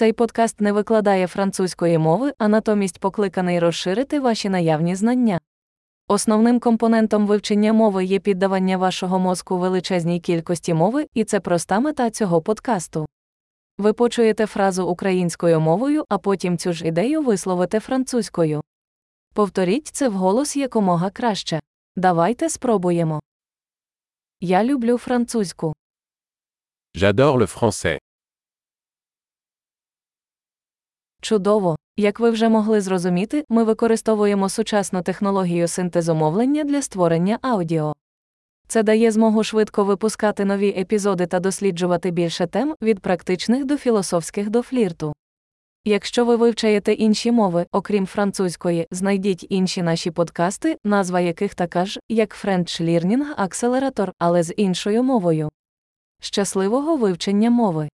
Цей подкаст не викладає французької мови, а натомість покликаний розширити ваші наявні знання. Основним компонентом вивчення мови є піддавання вашого мозку величезній кількості мови, і це проста мета цього подкасту. Ви почуєте фразу українською мовою, а потім цю ж ідею висловите французькою. Повторіть це вголос якомога краще. Давайте спробуємо. Я люблю французьку. J'adore le français. Чудово! Як ви вже могли зрозуміти, ми використовуємо сучасну технологію синтезу мовлення для створення аудіо. Це дає змогу швидко випускати нові епізоди та досліджувати більше тем від практичних до філософських до флірту. Якщо ви вивчаєте інші мови, окрім французької, знайдіть інші наші подкасти, назва яких така ж, як French Learning Accelerator, але з іншою мовою. Щасливого вивчення мови!